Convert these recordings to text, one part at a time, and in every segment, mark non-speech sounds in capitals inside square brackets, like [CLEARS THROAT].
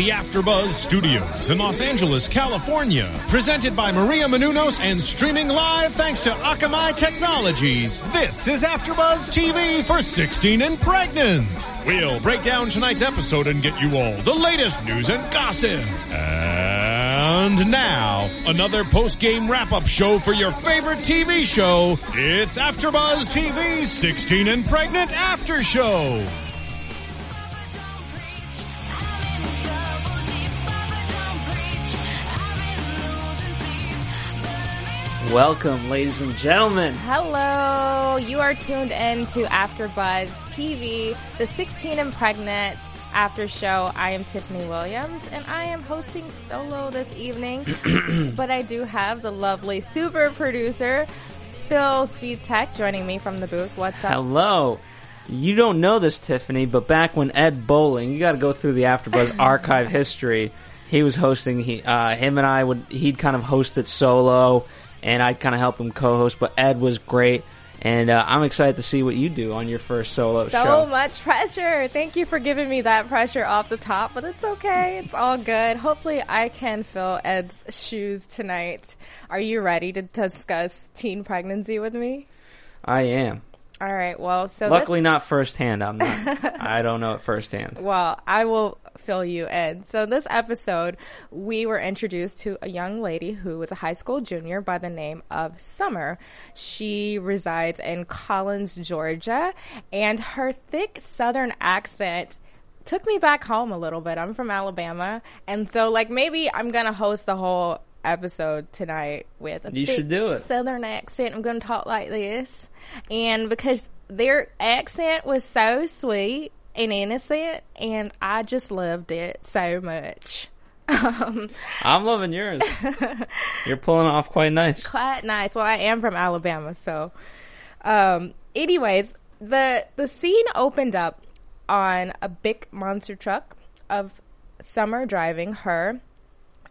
The AfterBuzz Studios in Los Angeles, California, presented by Maria Menounos and streaming live thanks to Akamai Technologies. This is AfterBuzz TV for 16 and pregnant. We'll break down tonight's episode and get you all the latest news and gossip. And now, another post-game wrap-up show for your favorite TV show. It's AfterBuzz TV's 16 and pregnant after show. Welcome, ladies and gentlemen. Hello, you are tuned in to AfterBuzz TV, the 16 and Pregnant after show. I am Tiffany Williams, and I am hosting solo this evening. [CLEARS THROAT] but I do have the lovely super producer Phil Speed Tech joining me from the booth. What's up? Hello. You don't know this, Tiffany, but back when Ed Bowling, you got to go through the AfterBuzz [LAUGHS] archive history. He was hosting. He, uh, him and I would. He'd kind of host it solo, and I'd kind of help him co-host. But Ed was great, and uh, I'm excited to see what you do on your first solo So show. So much pressure. Thank you for giving me that pressure off the top, but it's okay. It's all good. Hopefully, I can fill Ed's shoes tonight. Are you ready to discuss teen pregnancy with me? I am. All right. Well, so this- Luckily, not firsthand. I'm not. I don't know it firsthand. [LAUGHS] Well, I will fill you in. So this episode, we were introduced to a young lady who was a high school junior by the name of Summer. She resides in Collins, Georgia, and her thick southern accent took me back home a little bit. I'm from Alabama, and so like maybe I'm going to host the whole episode tonight with a You thick should do it. southern accent. I'm going to talk like this. And because their accent was so sweet and innocent, and I just loved it so much. [LAUGHS] Um, I'm loving yours. [LAUGHS] You're pulling off quite nice. quite nice. Well, I am from Alabama, so. Um, anyways, the the scene opened up on a big monster truck of Summer driving her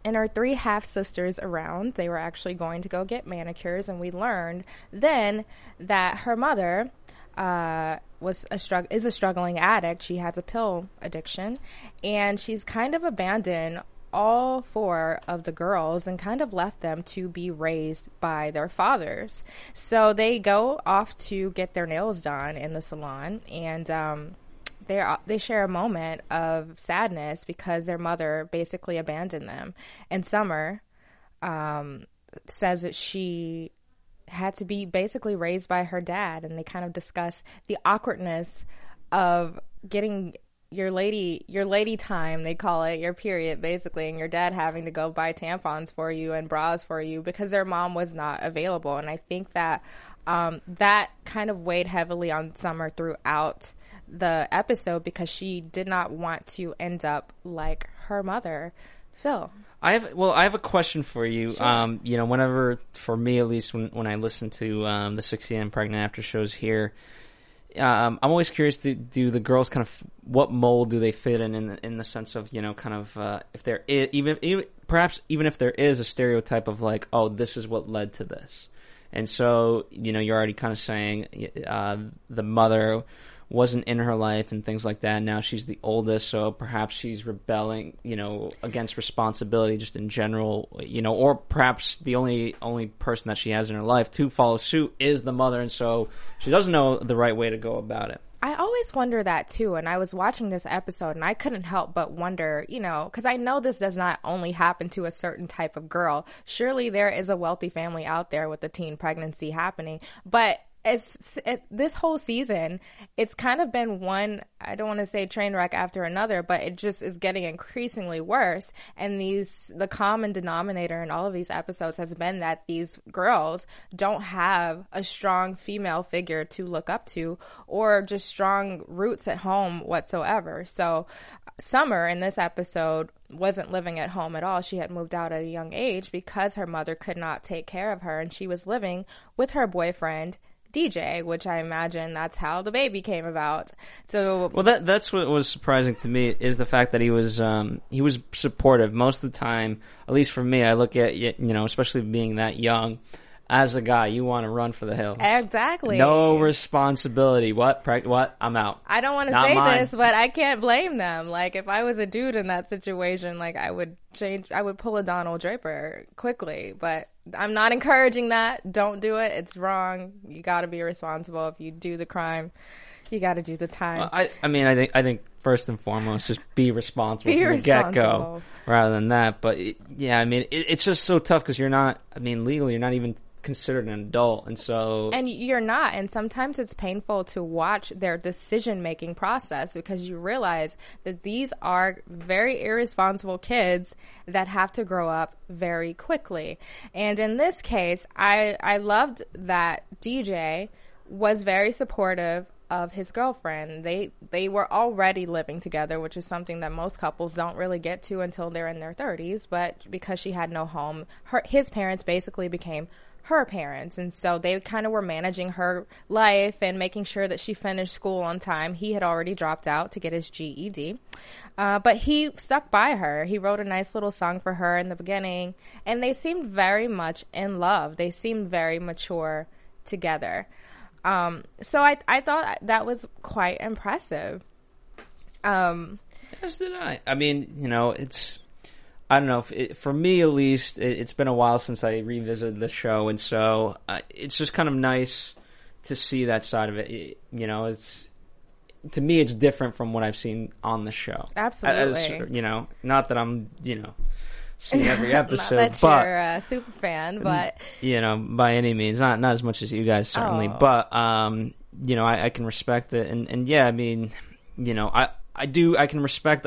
and her three half sisters around. They were actually going to go get manicures, and we learned then that her mother uh, was a is a struggling addict. She has a pill addiction, and she's kind of abandoned all four of the girls and kind of left them to be raised by their fathers. So they go off to get their nails done in the salon, and um, they they share a moment of sadness because their mother basically abandoned them. And Summer um, says that she had to be basically raised by her dad, and they kind of discuss the awkwardness of getting your lady your lady time they call it your period basically and your dad having to go buy tampons for you and bras for you because their mom was not available. And i think that um, that kind of weighed heavily on summer throughout the episode because she did not want to end up like her mother phil I have well, I have a question for you. Um, you know, whenever for me at least, when when I listen to um, the 16 and pregnant after shows here, um, I'm always curious to do the girls kind of what mold do they fit in in the, in the sense of you know kind of uh, if there is even, even perhaps even if there is a stereotype of like oh this is what led to this, and so you know you're already kind of saying uh, the mother wasn't in her life and things like that. Now she's the oldest, so perhaps she's rebelling, you know, against responsibility just in general, you know, or perhaps the only only person that she has in her life to follow suit is the mother, and so she doesn't know the right way to go about it. I always wonder that too. And I was watching this episode and I couldn't help but wonder, you know, because I know this does not only happen to a certain type of girl. Surely there is a wealthy family out there with a teen pregnancy happening. But it, this whole season, it's kind of been one. I don't want to say train wreck after another, but it just is getting increasingly worse. And these, the common denominator in all of these episodes has been that these girls don't have a strong female figure to look up to, or just strong roots at home whatsoever. So, Summer in this episode wasn't living at home at all. She had moved out at a young age because her mother could not take care of her, and she was living with her boyfriend DJ, which I imagine that's how the baby came about. So Well, that that's what was surprising to me is the fact that he was um, he was supportive most of the time. At least for me, I look at you know, especially being that young, as a guy, you want to run for the hills. exactly. No responsibility. What? Prac- what? I'm out. I don't want to Not say mine. this, but I can't blame them. Like if I was a dude in that situation, like I would change I would pull a Donald Draper quickly, but I'm not encouraging that. Don't do it. It's wrong. You got to be responsible if you do the crime. You got to do the time. I, I mean, I think I think first and foremost, just be responsible Be from the get go, rather than that. But it, yeah, I mean, it, it's just so tough because you're not. I mean, legally, you're not even considered an adult, and so and you're not. And sometimes it's painful to watch their decision making process because you realize that these are very irresponsible kids that have to grow up very quickly. And in this case i i loved that dj was very supportive of his girlfriend. They they were already living together, which is something that most couples don't really get to until they're in their 30s, but because she had no home, her his parents basically became her parents and so they kind of were managing her life and making sure that she finished school on time. He had already dropped out to get his ged uh, but he stuck by her. He wrote a nice little song for her in the beginning and they seemed very much in love. They seemed very mature together. Um, so I, I thought that was quite impressive. Um, As did I. I mean, you know, it's. I don't know. It, for me, at least, it, it's been a while since I revisited the show, and so uh, it's just kind of nice to see that side of it. It- You know, it's to me, it's different from what I've seen on the show. Absolutely. As- you know, not that I'm, you know, seeing [LAUGHS] every not episode, that but you're a super fan but you know, by any means, not not as much as you guys certainly, Oh. but um, you know, I, I can respect it, and and yeah, I mean, you know, I I do I can respect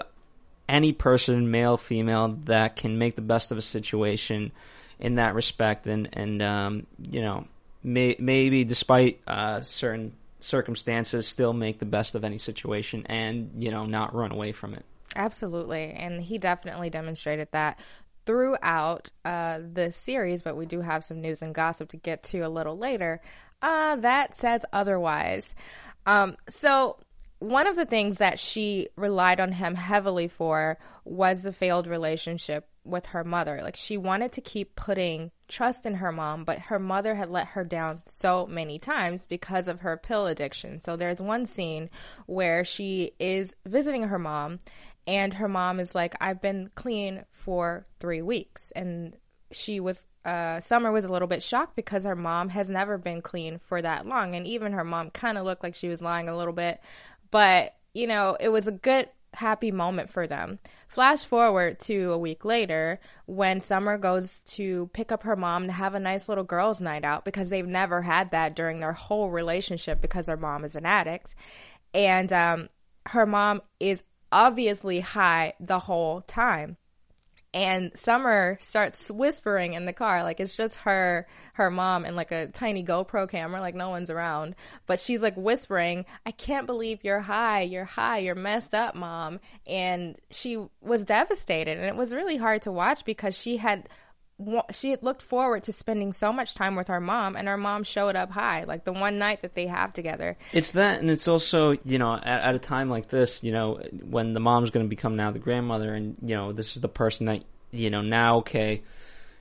any person, male, female, that can make the best of a situation in that respect, and and um, you know, may, maybe despite uh, certain circumstances, still make the best of any situation, and you know, not run away from it. Absolutely. And he definitely demonstrated that throughout uh, the series, but we do have some news and gossip to get to a little later. Uh, that says otherwise. Um, so, one of the things that she relied on him heavily for was the failed relationship with her mother. Like, she wanted to keep putting trust in her mom, but her mother had let her down so many times because of her pill addiction. So, there's one scene where she is visiting her mom and her mom is like i've been clean for three weeks and she was uh, summer was a little bit shocked because her mom has never been clean for that long and even her mom kind of looked like she was lying a little bit but you know it was a good happy moment for them. Flash forward to a week later when summer goes to pick up her mom to have a nice little girls night out because they've never had that during their whole relationship because her mom is an addict. And um, her mom is obviously high the whole time and summer starts whispering in the car like it's just her her mom and like a tiny gopro camera like no one's around. But she's like whispering i can't believe you're high you're high you're messed up mom. And she was devastated and it was really hard to watch because she had she had looked forward to spending so much time with her mom and her mom showed up high like the one night that they have together It's that, and it's also you know at, at a time like this, you know, when the mom's going to become now the grandmother, and you know this is the person that you know now. Okay,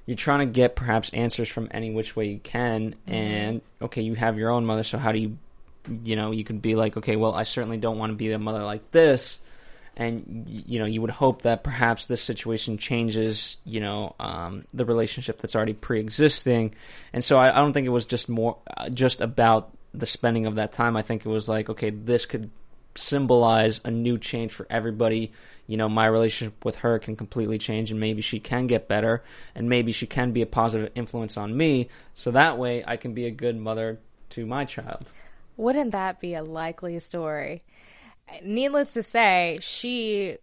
you're trying to get perhaps answers from any which way you can, mm-hmm. and okay, you have your own mother, so how do you, you know, you could be like, okay, well, I certainly don't want to be a mother like this. And you know, you would hope that perhaps this situation changes, you know, um, the relationship that's already pre-existing. And so I, I don't think it was just more, uh, just about the spending of that time. I think it was like, okay, this could symbolize a new change for everybody. You know, my relationship with her can completely change, and maybe she can get better, and maybe she can be a positive influence on me. So that way, I can be a good mother to my child. Wouldn't that be a likely story? Needless to say, she,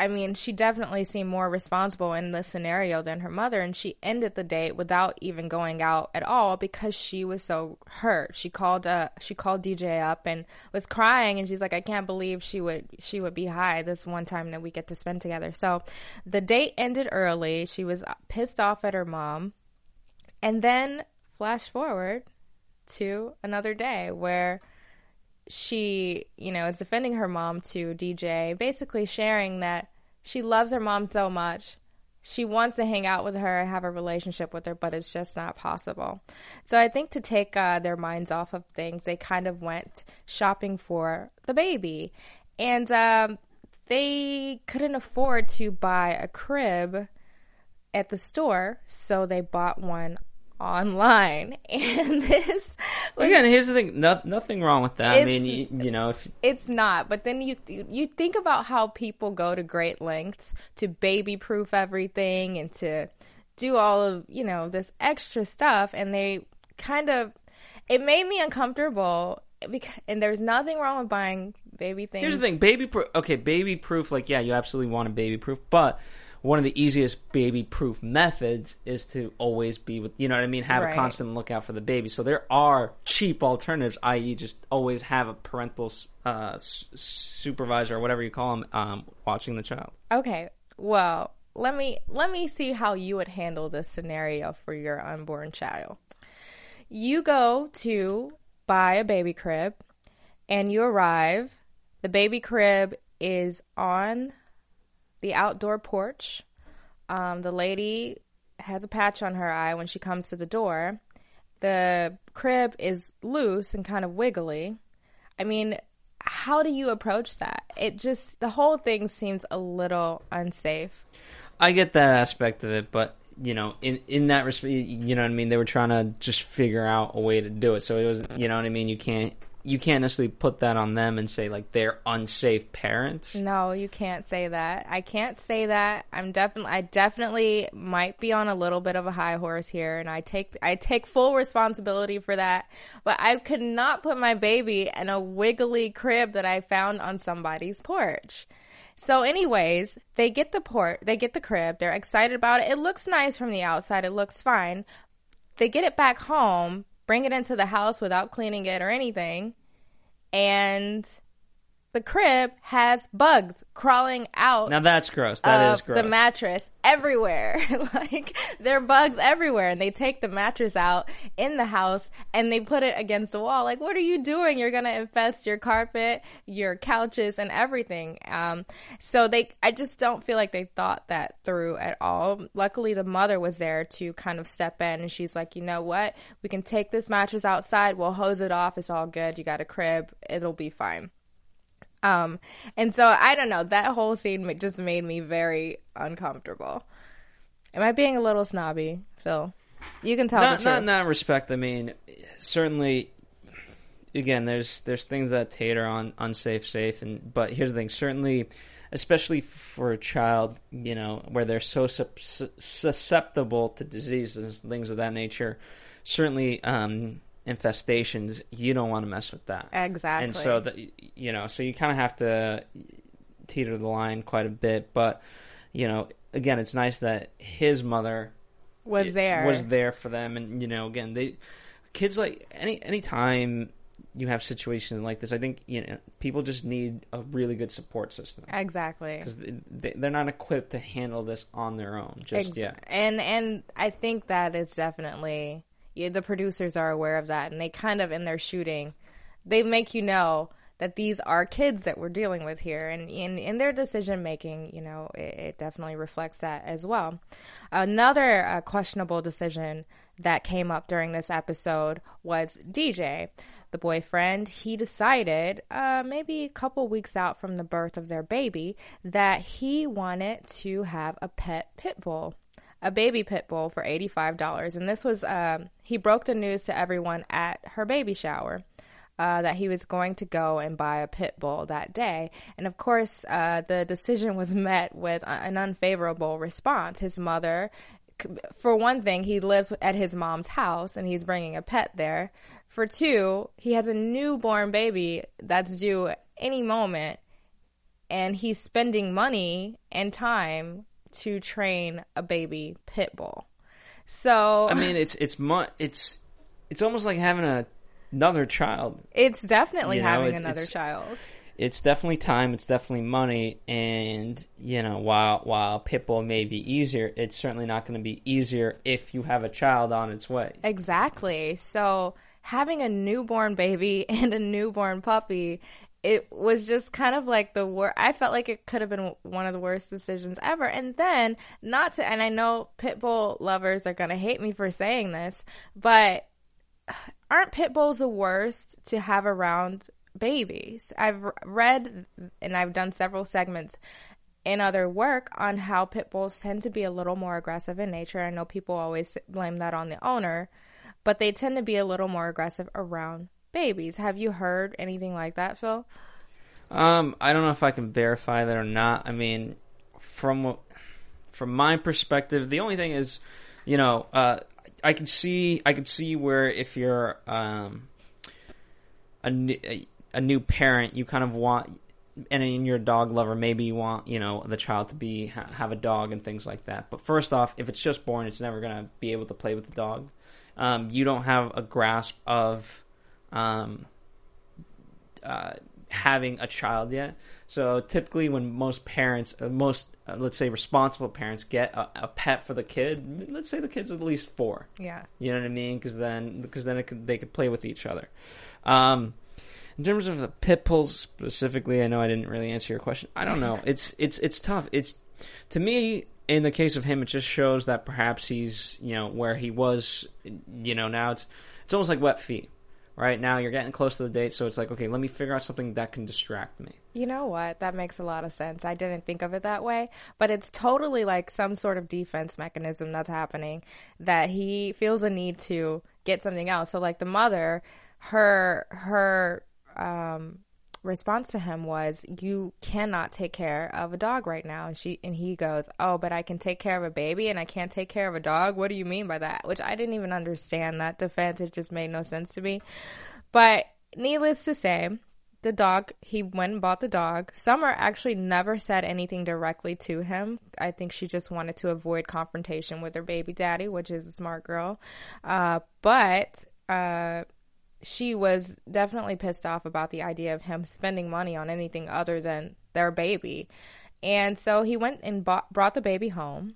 I mean, she definitely seemed more responsible in this scenario than her mother, and she ended the date without even going out at all because she was so hurt. She called, uh, she called DJ up and was crying, and she's like, "I can't believe she would, she would be high this one time that we get to spend together." So, the date ended early. She was pissed off at her mom, and then flash forward to another day where she, you know, is defending her mom to DJ, basically sharing that she loves her mom so much. She wants to hang out with her and have a relationship with her, but it's just not possible. So I think to take uh, their minds off of things, they kind of went shopping for the baby. And um, they couldn't afford to buy a crib at the store, so they bought one online. [LAUGHS] And this was, Again, here's the thing. No, nothing wrong with that. I mean, you, you know, if it's not. But then you you think about how people go to great lengths to baby proof everything and to do all of you know this extra stuff, and they kind of it made me uncomfortable. Because, and there's nothing wrong with buying baby things. Here's the thing, baby proof. Okay, baby proof. Like, yeah, you absolutely want a baby proof, but one of the easiest baby proof methods is to always be with. You know what I mean? Have Right. a constant lookout for the baby. So there are cheap alternatives, i.e., just always have a parental uh, s- supervisor or whatever you call them um, watching the child. Okay. Well, let me let me see how you would handle this scenario for your unborn child. You go to buy a baby crib and you arrive. The baby crib is on the outdoor porch. Um, the lady has a patch on her eye when she comes to the door. The crib is loose and kind of wiggly. I mean, how do you approach that? It just, the whole thing seems a little unsafe. I get that aspect of it, but you know, in in that respect, you know what I mean. They were trying to just figure out a way to do it. So it was, you know what I mean. You can't you can't necessarily put that on them and say like they're unsafe parents. No, you can't say that. I can't say that. I'm definitely I definitely might be on a little bit of a high horse here and I take I take full responsibility for that. But I could not put my baby in a wiggly crib that I found on somebody's porch. So anyways, they get the port, they get the crib, they're excited about it. It looks nice from the outside, it looks fine. They get it back home, bring it into the house without cleaning it or anything, and the crib has bugs crawling out Now that's gross. That is gross. the mattress everywhere. [LAUGHS] like there are bugs everywhere, and they take the mattress out in the house and they put it against the wall. Like, what are you doing? You're gonna infest your carpet, your couches, and everything. Um, so they, I just don't feel like they thought that through at all. Luckily, the mother was there to kind of step in, and she's like, you know what? We can take this mattress outside. We'll hose it off. It's all good. You got a crib. It'll be fine. Um, and so I don't know. That whole scene just made me very uncomfortable. Am I being a little snobby, Phil? You can tell not, the not truth. in that respect. I mean, certainly. Again, there's there's things that tater on unsafe, safe, and but here's the thing. Certainly, especially for a child, you know, where they're so su- susceptible to diseases, and things of that nature. Certainly, um, infestations. You don't want to mess with that. Exactly. And so that you know, so you kind of have to teeter the line quite a bit. But you know, again, it's nice that his mother was there. was there for them and you know again they kids like any any time you have situations like this i think you know people just need a really good support system exactly. because they, they're not equipped to handle this on their own just Ex- yet And and I think that is definitely yeah, the producers are aware of that, and they kind of in their shooting, they make you know that these are kids that we're dealing with here, and in in their decision making, you know, it, it definitely reflects that as well. Another uh, questionable decision that came up during this episode was DJ. The boyfriend, he decided, uh, maybe a couple weeks out from the birth of their baby, that he wanted to have a pet pit bull a baby pit bull for $85 and this was um, he broke the news to everyone at her baby shower uh, that he was going to go and buy a pit bull that day. And of course uh, the decision was [LAUGHS] met with an unfavorable response. His mother for one thing he lives at his mom's house and he's bringing a pet there. For two he has a newborn baby that's due any moment and he's spending money and time to train a baby pit bull. So i mean it's it's mu- it's it's almost like having a another child it's definitely you know, having another child. it's definitely time it's definitely money and you know while while pitbull may be easier it's certainly not going to be easier if you have a child on its way Exactly. So having a newborn baby [LAUGHS] and a newborn puppy, it was just kind of like the worst. I felt like it could have been one of the worst decisions ever. And then, not to, and I know pit bull lovers are going to hate me for saying this, but aren't pit bulls the worst to have around babies? I've read and I've done several segments in other work on how pit bulls tend to be a little more aggressive in nature. I know people always blame that on the owner, but they tend to be a little more aggressive around babies. Have you heard anything like that, Phil? Um, I don't know if I can verify that or not. I mean, from from my perspective, the only thing is, you know, uh, I can see I can see where if you're um, a, new, a, new parent, you kind of want and in your dog lover, maybe you want you know the child to be ha- have a dog and things like that. But first off, if it's just born, it's never gonna be able to play with the dog. Um, you don't have a grasp of um, uh, having a child yet. So typically, when most parents, uh, most uh, let's say responsible parents, get a, a, pet for the kid, let's say the kid's at least four. Yeah, you know what I mean? Because then, because then could, they could play with each other. Um, in terms of the pit bulls specifically, I know I didn't really answer your question. I don't know. It's it's it's tough. It's to me in the case of him, it just shows that perhaps he's you know where he was. You know now it's it's almost like wet feet. Right now you're getting close to the date, so it's like okay, let me figure out something that can distract me. You know what? That makes a lot of sense. I didn't think of it that way, but it's totally like some sort of defense mechanism that's happening that he feels a need to get something else. So like the mother, her her um, response to him was, "You cannot take care of a dog right now." And she and he goes, "Oh, but I can take care of a baby and I can't take care of a dog. What do you mean by that?" Which I didn't even understand that defense. It just made no sense to me. But needless to say, the dog he went and bought the dog. Summer actually never said anything directly to him. I think she just wanted to avoid confrontation with her baby daddy, which is a smart girl. Uh, but uh, she was definitely pissed off about the idea of him spending money on anything other than their baby. And so he went and bought, brought the baby home.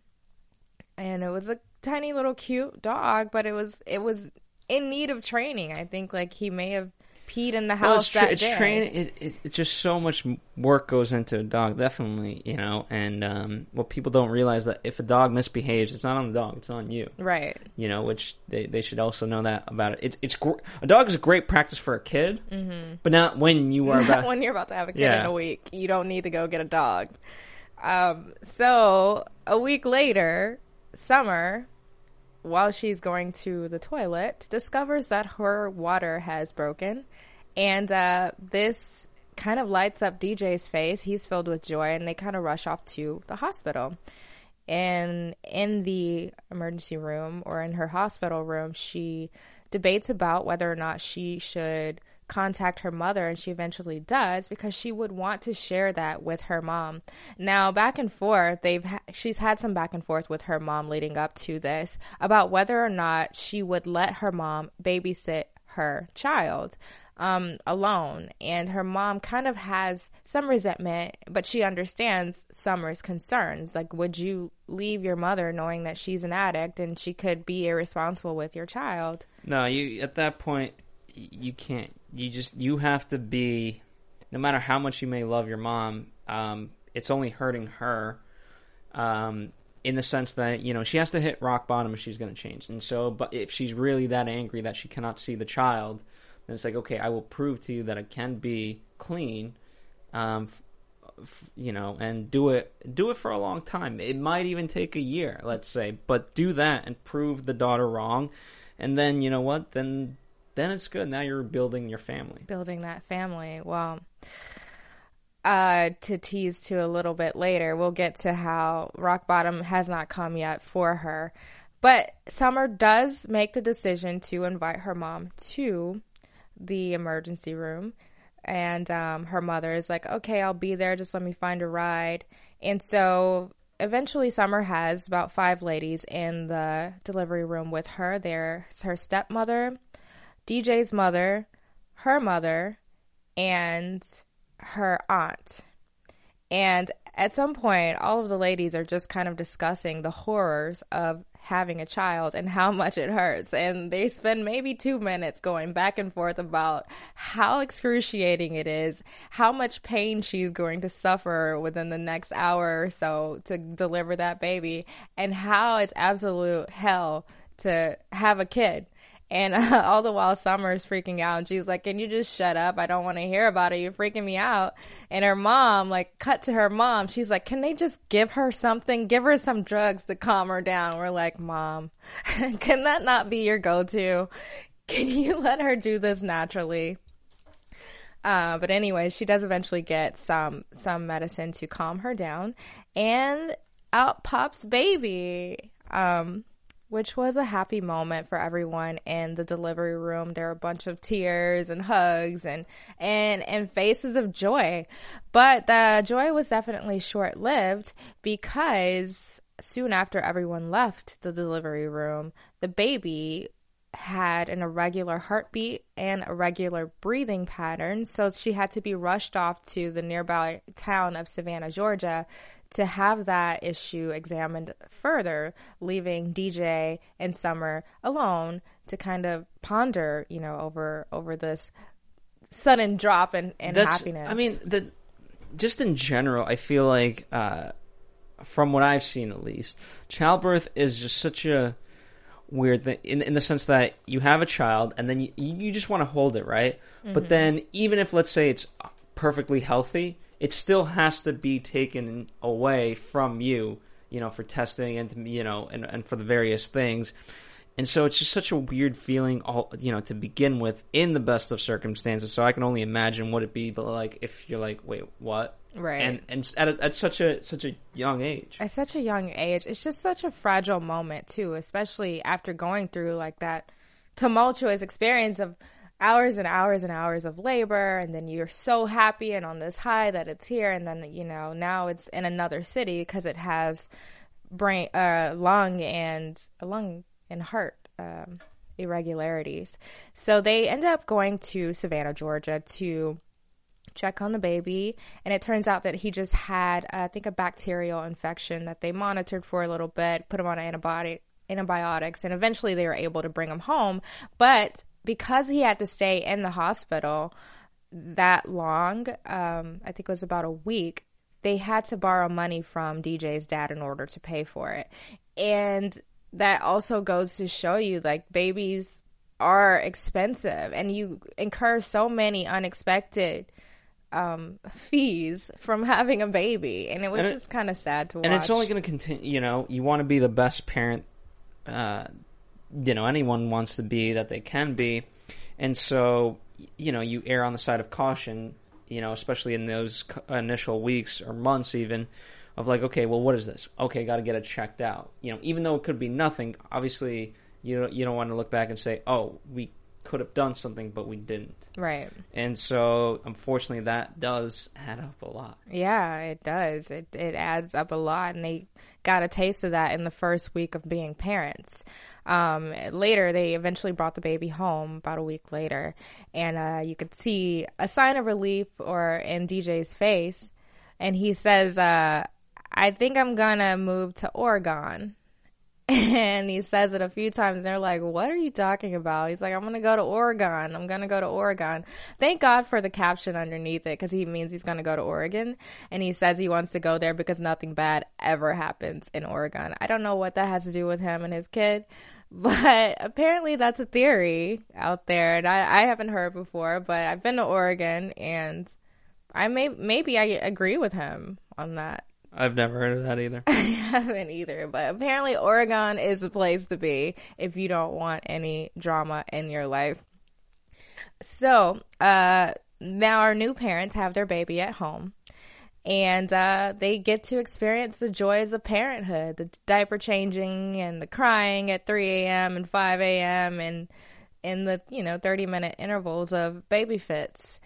And it was a tiny little cute dog, but it was it was in need of training. I think like he may have peed in the house well, it's tra- that it's day. Training, it, it, it's just so much work goes into a dog, definitely, you know. And um, what people don't realize that if a dog misbehaves, it's not on the dog; it's on you. Right. You know, which they, they should also know that about it. It's it's gr- a dog is a great practice for a kid, mm-hmm. but not when you are about when you're about to have a kid yeah. in a week. You don't need to go get a dog. Um, so a week later, Summer while she's going to the toilet, discovers that her water has broken. And uh, this kind of lights up DJ's face. He's filled with joy, and they kind of rush off to the hospital. And in the emergency room or in her hospital room, she debates about whether or not she should contact her mother and she eventually does because she would want to share that with her mom. Now, back and forth, they've ha- she's had some back and forth with her mom leading up to this about whether or not she would let her mom babysit her child um, alone. And her mom kind of has some resentment, but she understands Summer's concerns. Like, would you leave your mother knowing that she's an addict and she could be irresponsible with your child? No, you at that point you can't. You just you have to be. No matter how much you may love your mom, um, it's only hurting her. Um, in the sense that you know she has to hit rock bottom if she's going to change. And so, but if she's really that angry that she cannot see the child, then it's like, okay, I will prove to you that I can be clean. Um, you know, and do it do it for a long time. It might even take a year, let's say, but do that and prove the daughter wrong, and then you know what? Then then it's good. Now you're building your family. Building that family. Well, uh, to tease to a little bit later, we'll get to how rock bottom has not come yet for her. But Summer does make the decision to invite her mom to the emergency room. And um, her mother is like, okay, I'll be there. Just let me find a ride. And so eventually, Summer has about five ladies in the delivery room with her. There's her stepmother, DJ's mother, her mother, and her aunt. And at some point, all of the ladies are just kind of discussing the horrors of having a child and how much it hurts. And they spend maybe two minutes going back and forth about how excruciating it is, how much pain she's going to suffer within the next hour or so to deliver that baby, and how it's absolute hell to have a kid. And uh, [LAUGHS] all the while, Summer's freaking out. And she's like, Can you just shut up? I don't want to hear about it. You're freaking me out. And her mom, like, cut to her mom. She's like, Can they just give her something? Give her some drugs to calm her down. We're like, Mom, [LAUGHS] can that not be your go to? Can you [LAUGHS] let her do this naturally? Uh, but anyway, she does eventually get some some medicine to calm her down, and out pops baby. Um, which was a happy moment for everyone in the delivery room. There were a bunch of tears and hugs and and and faces of joy. But the joy was definitely short-lived because soon after everyone left the delivery room, the baby had an irregular heartbeat and irregular breathing pattern, so she had to be rushed off to the nearby town of Savannah, Georgia to have that issue examined further, leaving DJ and Summer alone to kind of ponder, you know, over over this sudden drop in, in That's, happiness. I mean, the just in general, I feel like uh, from what I've seen at least, childbirth is just such a weird thing in in the sense that you have a child and then you you just want to hold it, right? But then even if let's say it's perfectly healthy, it still has to be taken away from you, you know, for testing and you know, and and for the various things. And so it's just such a weird feeling, all you know, to begin with, in the best of circumstances. So I can only imagine what it'd be, but like if you're like, wait, what? Right. And and at, a, at such a such a young age. at such a young age, it's just such a fragile moment too, especially after going through like that tumultuous experience of hours and hours and hours of labor and then you're so happy and on this high that it's here and then you know now it's in another city because it has brain uh lung and lung and heart um irregularities. So they end up going to savannah georgia to check on the baby and it turns out that he just had uh, i think a bacterial infection that they monitored for a little bit put him on antibiotic antibiotics and eventually they were able to bring him home. But because he had to stay in the hospital that long um, i think it was about a week they had to borrow money from dj's dad in order to pay for it and that also goes to show you like babies are expensive and you incur so many unexpected um, fees from having a baby, and it was And just kind of sad to watch. and it's only going to continue. You know, you want to be the best parent. Uh, you know, anyone wants to be that they can be, and so you know, you err on the side of caution. You know, especially in those initial weeks or months, even of like, okay, well, what is this? Okay, got to get it checked out. You know, even though it could be nothing, obviously, you don't, you don't want to look back and say, oh, we could have done something, but we didn't. right. And so, unfortunately, that does add up a lot. Yeah, it does. It it adds up a lot, and they got a taste of that in the first week of being parents. Um, later, they eventually brought the baby home about a week later, and uh, you could see a sign of relief or in DJ's face, and he says, uh, "I think I'm gonna move to Oregon." [LAUGHS] And he says it a few times, and they're like, What are you talking about? He's like, I'm to go to Oregon. I'm to go to Oregon. Thank God for the caption underneath it because he means he's to go to Oregon. And he says he wants to go there because nothing bad ever happens in Oregon. I don't know what that has to do with him and his kid, [LAUGHS] but apparently that's a theory out there. And I, I haven't heard before, but I've been to Oregon and I may, maybe I agree with him on that. I've never heard of that either. [LAUGHS] I haven't either, but apparently Oregon is the place to be if you don't want any drama in your life. So, uh, now our new parents have their baby at home and uh, they get to experience the joys of parenthood the diaper changing and the crying at 3 a.m. and 5 a.m. and in the you know 30 minute intervals of baby fits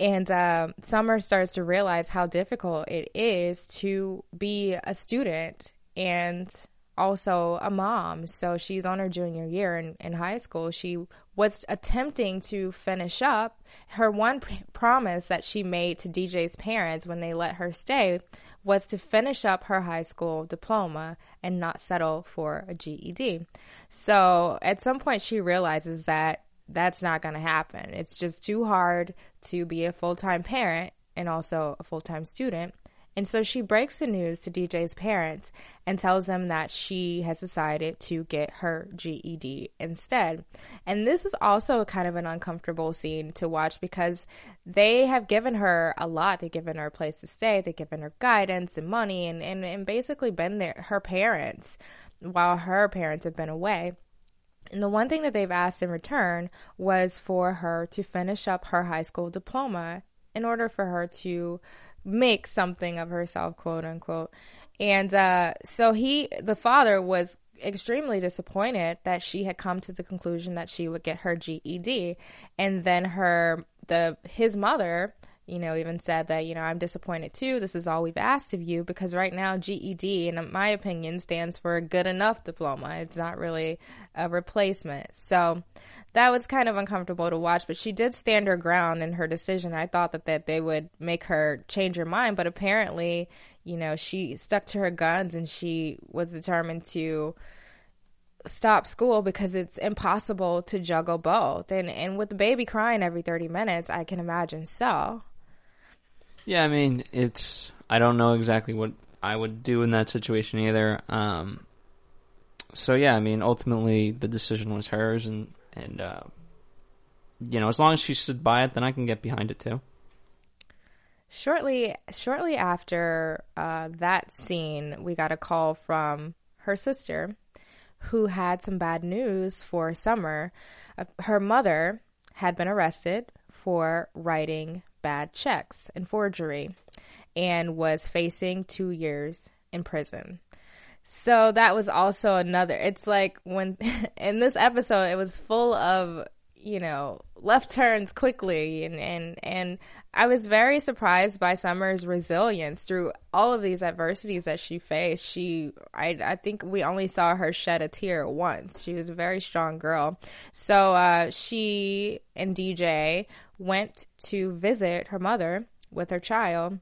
and um, Summer starts to realize how difficult it is to be a student and also a mom. So she's on her junior year in, in high school. She was attempting to finish up her one pr- promise that she made to DJ's parents when they let her stay was to finish up her high school diploma and not settle for a GED. So at some point, she realizes that that's not going to happen. It's just too hard to be a full time parent and also a full time student. And so she breaks the news to DJ's parents and tells them that she has decided to get her GED instead. And this is also kind of an uncomfortable scene to watch because they have given her a lot. They've given her a place to stay, they've given her guidance and money, and, and, and basically been there, her parents while her parents have been away. And the one thing that they've asked in return was for her to finish up her high school diploma in order for her to make something of herself, quote unquote. And uh, so he, the father, was extremely disappointed that she had come to the conclusion that she would get her GED, and then her the his mother you know, even said that, you know, I'm disappointed too. This is all we've asked of you because right now GED, in my opinion, stands for a good enough diploma. It's not really a replacement. So that was kind of uncomfortable to watch, but she did stand her ground in her decision. I thought that, that they would make her change her mind, but apparently, you know, she stuck to her guns and she was determined to stop school because it's impossible to juggle both. And and with the baby crying every 30 minutes, I can imagine so. Yeah, I mean, it's I don't know exactly what I would do in that situation either. Um, so yeah, I mean, ultimately the decision was hers, and and uh, you know, as long as she stood by it, then I can get behind it too. Shortly, shortly after uh, that scene, we got a call from her sister, who had some bad news for Summer. Uh, her mother had been arrested for writing bad checks and forgery and was facing two years in prison. So that was also another. It's like when [LAUGHS] in this episode, it was full of you know left turns quickly and and and I was very surprised by Summer's resilience through all of these adversities that she faced. She I I think we only saw her shed a tear once. She was a very strong girl. So uh, she and DJ went to visit her mother with her child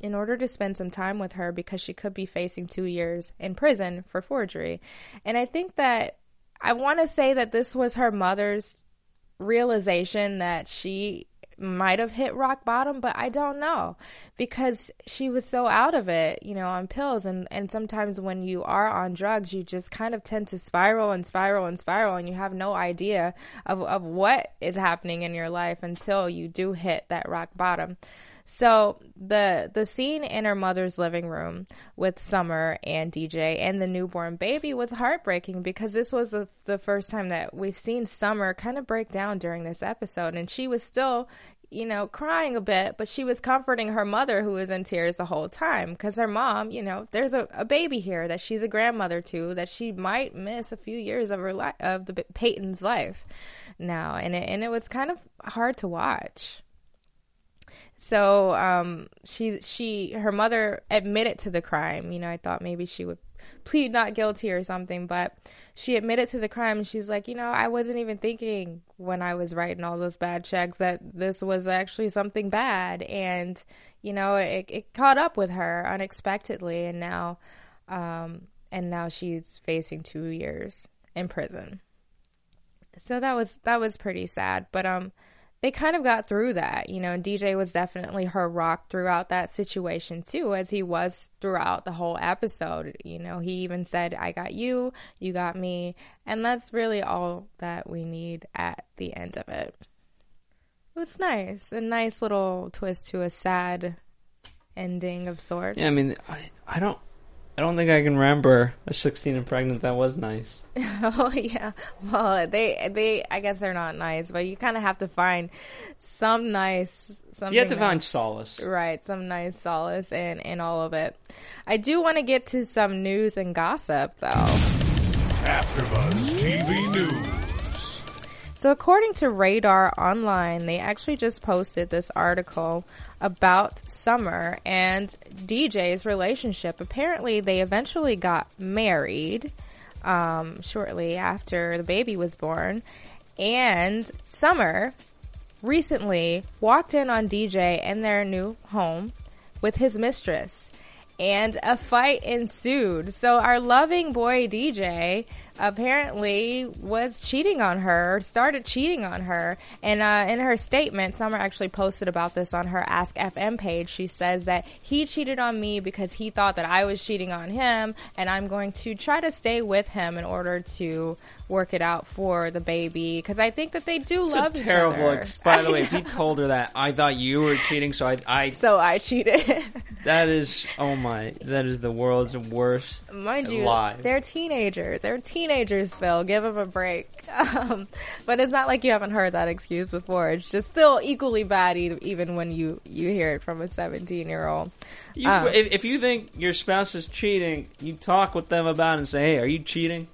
in order to spend some time with her because she could be facing two years in prison for forgery. And I think that I want to say that this was her mother's realization that she might have hit rock bottom, but I don't know because she was so out of it, you know, on pills. And, and sometimes when you are on drugs, you just kind of tend to spiral and spiral and spiral, and you have no idea of, of what is happening in your life until you do hit that rock bottom. So the the scene in her mother's living room with Summer and DJ and the newborn baby was heartbreaking because this was the, the first time that we've seen Summer kind of break down during this episode and she was still you know, crying a bit, but she was comforting her mother who was in tears the whole time because her mom, you know, there's a, a baby here that she's a grandmother to that she might miss a few years of her life, of the Peyton's life now. And it, and it was kind of hard to watch. So um, she she her mother admitted to the crime. You know, I thought maybe she would plead not guilty or something, but she admitted to the crime. And she's like, you know, I wasn't even thinking when I was writing all those bad checks that this was actually something bad, and you know, it, it caught up with her unexpectedly, and now, um, and now she's facing two years in prison. So that was that was pretty sad, but um they kind of got through that, you know, DJ was definitely her rock throughout that situation too, as he was throughout the whole episode. You know, he even said, I got you, you got me, and that's really all that we need at the end of it. It was nice, a nice little twist to a sad ending of sorts. Yeah, I mean, I, I don't I don't think I can remember a 16 and pregnant that was nice. [LAUGHS] oh yeah, well they they I guess they're not nice, but you kind of have to find some nice something. You have to nice, find solace, right? Some nice solace in in all of it. I do want to get to some news and gossip though. AfterBuzz TV News. So, according to Radar Online, they actually just posted this article about Summer and DJ's relationship. Apparently, they eventually got married um, shortly after the baby was born. And Summer recently walked in on DJ in their new home with his mistress. And a fight ensued. So our loving boy DJ apparently was cheating on her, started cheating on her. And uh, in her statement, Summer actually posted about this on her Ask FM page. She says that he cheated on me because he thought that I was cheating on him, and I'm going to try to stay with him in order to work it out for the baby because I think that they do It's love a each terrible. other. Ex- by the way, [LAUGHS] if he told her that, I thought you were cheating, so I, I so I cheated. [LAUGHS] that is, oh my, that is the world's worst Mind you, lie. they're teenagers. They're teenagers, Phil. Give them a break. [LAUGHS] Um, but it's not like you haven't heard that excuse before. It's just still equally bad, even when you you hear it from a seventeen year old. You, Um, if, if you think your spouse is cheating, you talk with them about it and say, "Hey, are you cheating?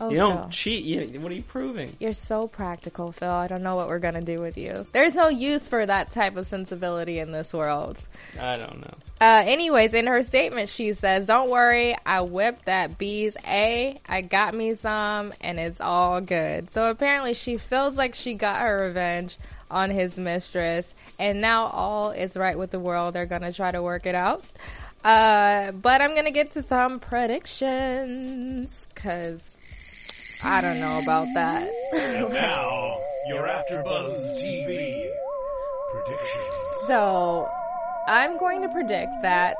Oh, you don't Phil. cheat. You, what are you proving?" You're so practical, Phil. I don't know what we're gonna do with you. There's no use for that type of sensibility in this world. I don't know. Uh, anyways, in her statement, she says, "Don't worry, I whipped that bees a. I got me some, and it's all good." So apparently, she feels like she got her revenge on his mistress, and now all is right with the world. They're gonna try to work it out. Uh, but I'm gonna get to some predictions because I don't know about that. and Now, your AfterBuzz TV predictions. So, I'm going to predict that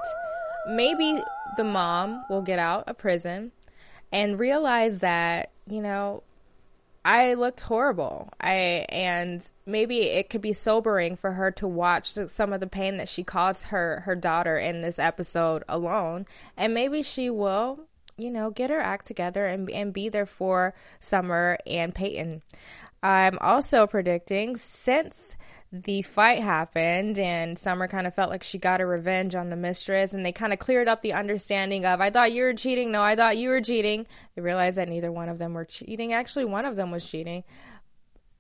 maybe the mom will get out of prison and realize that, you know, I looked horrible. I and maybe it could be sobering for her to watch some of the pain that she caused her her daughter in this episode alone, and maybe she will, you know, get her act together and and be there for Summer and Peyton. I'm also predicting since the fight happened and Summer kind of felt like she got her revenge on the mistress and they kind of cleared up the understanding of I thought you were cheating, no, I thought you were cheating. They realized that neither one of them were cheating. Actually, one of them was cheating.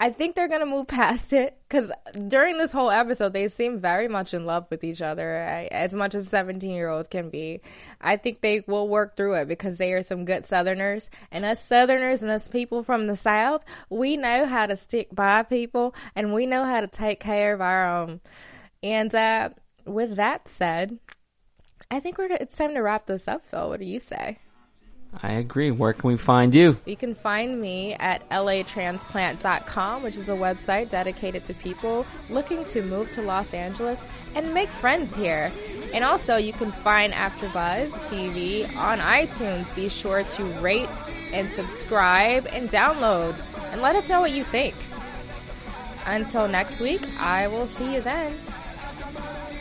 I think they're gonna move [LAUGHS] past it because during this whole episode, they seem very much in love with each other, as much as seventeen-year-olds can be. I think they will work through it because they are some good Southerners, and us Southerners and us people from the South, we know how to stick by people, and we know how to take care of our own. And uh, with that said, I think we're it's time to wrap this up. Phil, what do you say? I agree. Where can we find you? You can find me at latransplant.com, which is a website dedicated to people looking to move to Los Angeles and make friends here. And also, you can find AfterBuzz TV on iTunes. Be sure to rate and subscribe and download, and let us know what you think. Until next week, I will see you then.